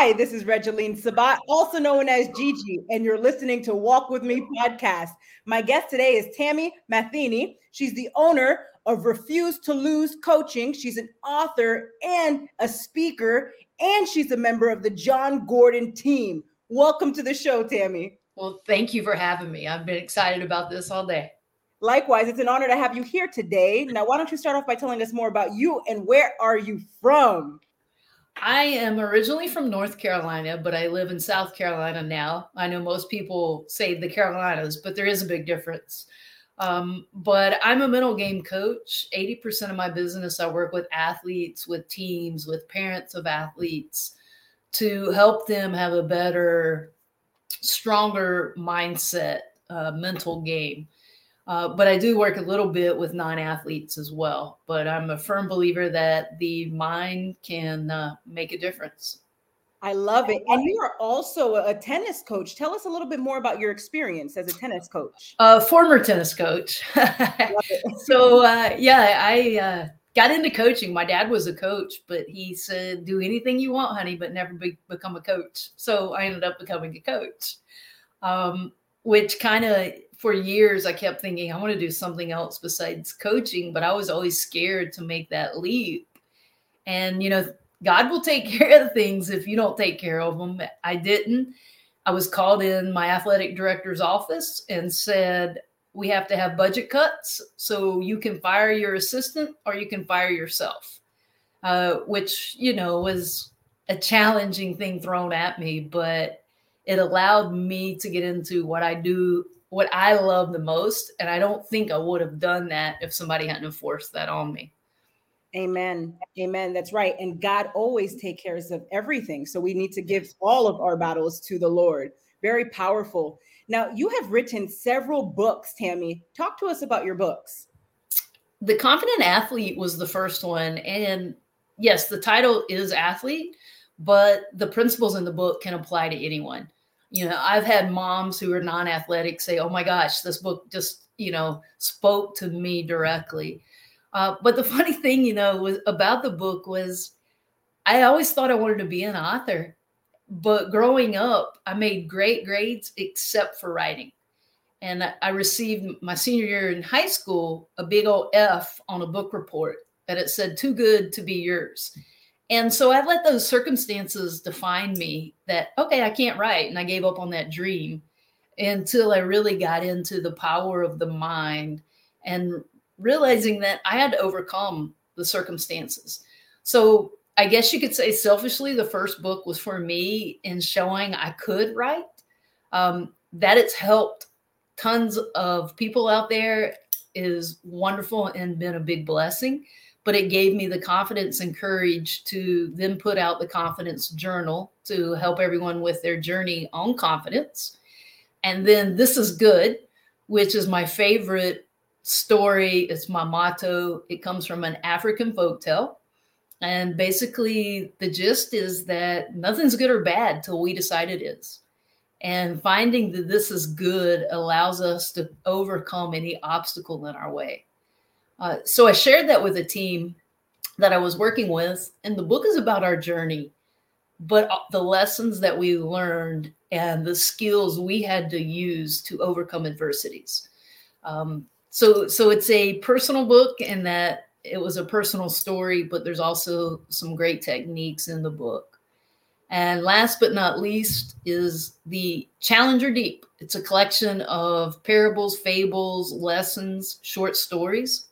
Hi, this is Regeline Sabat, also known as Gigi, and you're listening to Walk With Me podcast. My guest today is Tammy Matheny. She's the owner of Refuse to Lose Coaching. She's an author and a speaker, and she's a member of the Jon Gordon team. Welcome to the show, Tammy. Well, thank you for having me. I've been excited about this all day. Likewise, it's an honor to have you here today. Now, why don't you start off by telling us more about you and where are you from? I am originally from North Carolina, but I live in South Carolina now. I know most people say the Carolinas, but there is a big difference. Um, but I'm a mental game coach. 80% of my business, I work with athletes, with teams, with parents of athletes to help them have a better, stronger mindset, uh, mental game. Uh, but I do work a little bit with non athletes as well. But I'm a firm believer that the mind can uh, make a difference. I love it. And you are also a tennis coach. Tell us a little bit more about your experience as a tennis coach. A uh, former tennis coach. so, uh, yeah, I uh, got into coaching. My dad was a coach, but he said, do anything you want, honey, but never be- become a coach. So I ended up becoming a coach, um, which kind of for years I kept thinking I want to do something else besides coaching, but I was always scared to make that leap. And you know, God will take care of things if you don't take care of them. I didn't. I was called in my athletic director's office and said, "We have to have budget cuts, so you can fire your assistant or you can fire yourself." Uh, which you know was a challenging thing thrown at me, but it allowed me to get into what I do what I love the most. And I don't think I would have done that if somebody hadn't forced that on me. Amen. Amen. That's right. And God always take care of everything. So we need to give all of our battles to the Lord. Very powerful. Now, you have written several books, Tammy. Talk to us about your books. The Confident Athlete was the first one. And yes, the title is athlete, but the principles in the book can apply to anyone you know i've had moms who are non-athletic say oh my gosh this book just you know spoke to me directly. Uh, but the funny thing you know was about the book was i always thought i wanted to be an author but growing up i made great grades except for writing. And i received my senior year in high school a big old f on a book report and it said too good to be yours and so I let those circumstances define me that, okay, I can't write. And I gave up on that dream until I really got into the power of the mind and realizing that I had to overcome the circumstances. So I guess you could say selfishly, the first book was for me in showing I could write. Um, that it's helped tons of people out there is wonderful and been a big blessing but it gave me the confidence and courage to then put out the confidence journal to help everyone with their journey on confidence. And then this is good, which is my favorite story. It's my motto. It comes from an African folk tale. And basically, the gist is that nothing's good or bad till we decide it is. And finding that this is good allows us to overcome any obstacle in our way. Uh, so I shared that with a team that I was working with, and the book is about our journey, but the lessons that we learned and the skills we had to use to overcome adversities. Um, so, so it's a personal book in that it was a personal story, but there's also some great techniques in the book. And last but not least is the Challenger Deep. It's a collection of parables, fables, lessons, short stories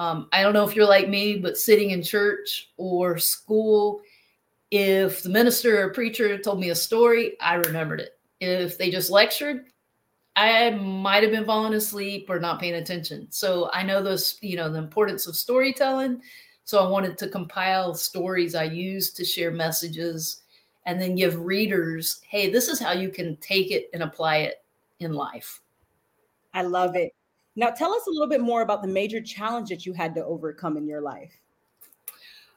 um, I don't know if you're like me, but sitting in church or school, if the minister or preacher told me a story, I remembered it. If they just lectured, I might have been falling asleep or not paying attention. So I know those, you know, the importance of storytelling. So I wanted to compile stories I use to share messages and then give readers, hey, this is how you can take it and apply it in life. I love it. Now, tell us a little bit more about the major challenge that you had to overcome in your life.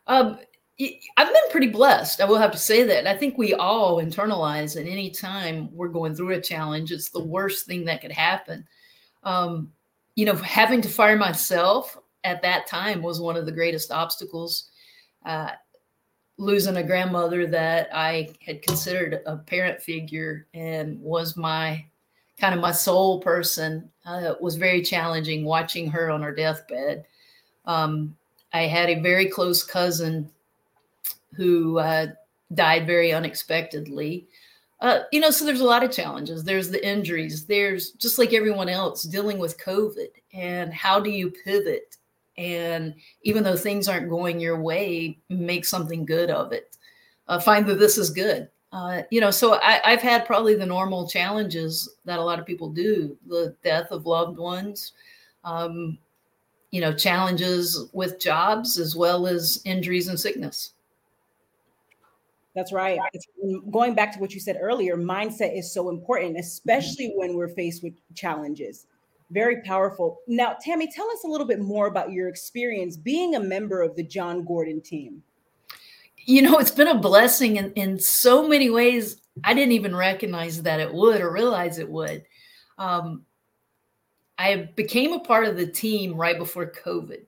Um, I've been pretty blessed. I will have to say that. I think we all internalize at any time we're going through a challenge, it's the worst thing that could happen. Um, you know, having to fire myself at that time was one of the greatest obstacles. Uh, losing a grandmother that I had considered a parent figure and was my kind of my soul person uh, was very challenging watching her on her deathbed. Um, I had a very close cousin who uh, died very unexpectedly. Uh, you know, so there's a lot of challenges. There's the injuries. There's just like everyone else dealing with COVID. And how do you pivot? And even though things aren't going your way, make something good of it. Uh, find that this is good. Uh, you know, so I, I've had probably the normal challenges that a lot of people do the death of loved ones, um, you know, challenges with jobs as well as injuries and sickness. That's right. It's, going back to what you said earlier, mindset is so important, especially when we're faced with challenges. Very powerful. Now, Tammy, tell us a little bit more about your experience being a member of the Jon Gordon team. You know, it's been a blessing in, in so many ways. I didn't even recognize that it would or realize it would. Um, I became a part of the team right before COVID.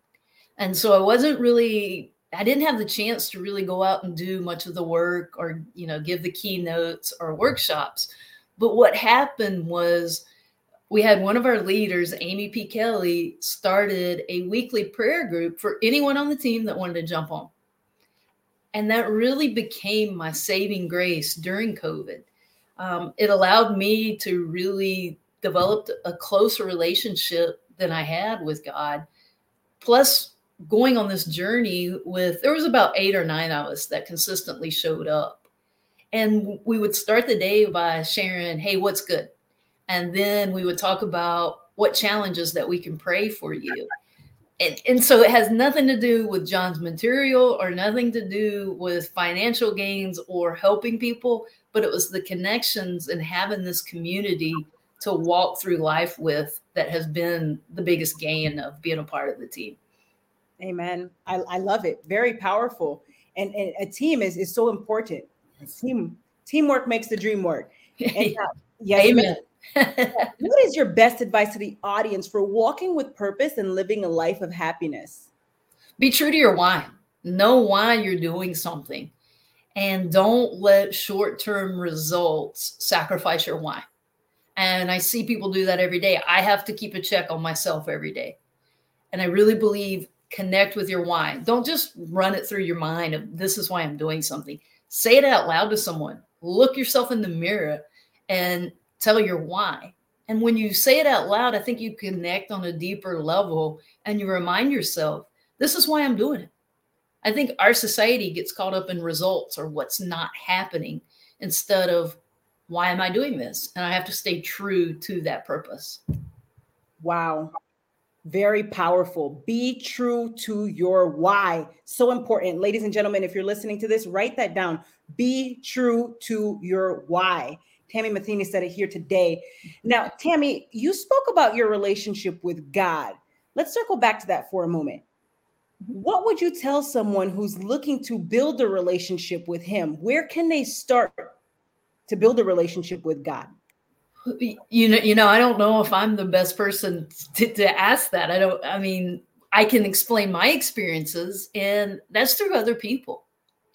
And so I wasn't really I didn't have the chance to really go out and do much of the work or, you know, give the keynotes or workshops. But what happened was we had one of our leaders, Amy P. Kelly, started a weekly prayer group for anyone on the team that wanted to jump on. And that really became my saving grace during COVID. Um, it allowed me to really develop a closer relationship than I had with God. Plus, going on this journey with there was about eight or nine of us that consistently showed up and we would start the day by sharing hey what's good and then we would talk about what challenges that we can pray for you and, and so it has nothing to do with John's material or nothing to do with financial gains or helping people but it was the connections and having this community to walk through life with that has been the biggest gain of being a part of the team Amen. I, I love it. Very powerful. And, and a team is, is so important. Team teamwork makes the dream work. And, uh, yes, Amen. what is your best advice to the audience for walking with purpose and living a life of happiness? Be true to your why. Know why you're doing something. And don't let short term results sacrifice your why. And I see people do that every day. I have to keep a check on myself every day. And I really believe connect with your why. Don't just run it through your mind of this is why I'm doing something. Say it out loud to someone. Look yourself in the mirror and tell your why. And when you say it out loud, I think you connect on a deeper level and you remind yourself, this is why I'm doing it. I think our society gets caught up in results or what's not happening instead of why am I doing this? And I have to stay true to that purpose. Wow. Very powerful. Be true to your why. So important. Ladies and gentlemen, if you're listening to this, write that down. Be true to your why. Tammy Matheny said it here today. Now, Tammy, you spoke about your relationship with God. Let's circle back to that for a moment. What would you tell someone who's looking to build a relationship with Him? Where can they start to build a relationship with God? you know you know i don't know if i'm the best person to, to ask that i don't i mean i can explain my experiences and that's through other people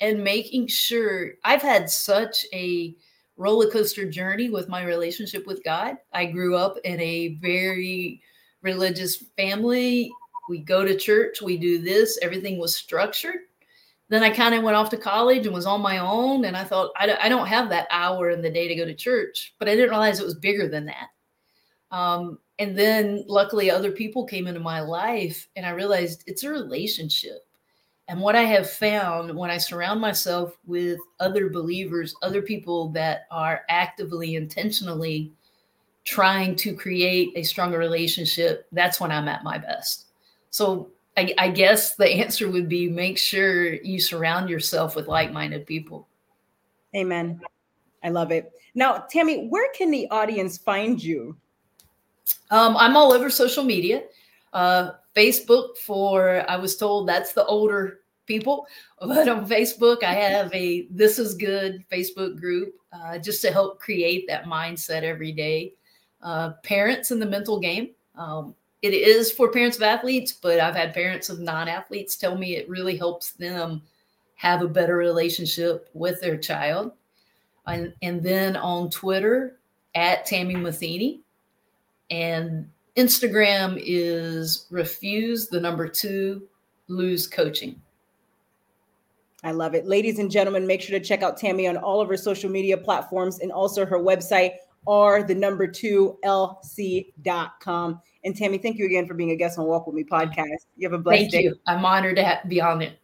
and making sure i've had such a roller coaster journey with my relationship with god i grew up in a very religious family we go to church we do this everything was structured then I kind of went off to college and was on my own. And I thought, I, I don't have that hour in the day to go to church, but I didn't realize it was bigger than that. Um, and then luckily, other people came into my life, and I realized it's a relationship. And what I have found when I surround myself with other believers, other people that are actively, intentionally trying to create a stronger relationship, that's when I'm at my best. So I, I guess the answer would be make sure you surround yourself with like-minded people. Amen. I love it. Now, Tammy, where can the audience find you? Um, I'm all over social media. Uh, Facebook for I was told that's the older people, but on Facebook I have a This Is Good Facebook group uh, just to help create that mindset every day. Uh, parents in the mental game. Um, it is for parents of athletes, but I've had parents of non athletes tell me it really helps them have a better relationship with their child. And, and then on Twitter at Tammy Matheny. And Instagram is refuse the number two lose coaching. I love it. Ladies and gentlemen, make sure to check out Tammy on all of her social media platforms and also her website, are the number two lc.com. And Tammy, thank you again for being a guest on Walk With Me podcast. You have a blessed thank day. you. I'm honored to be on it.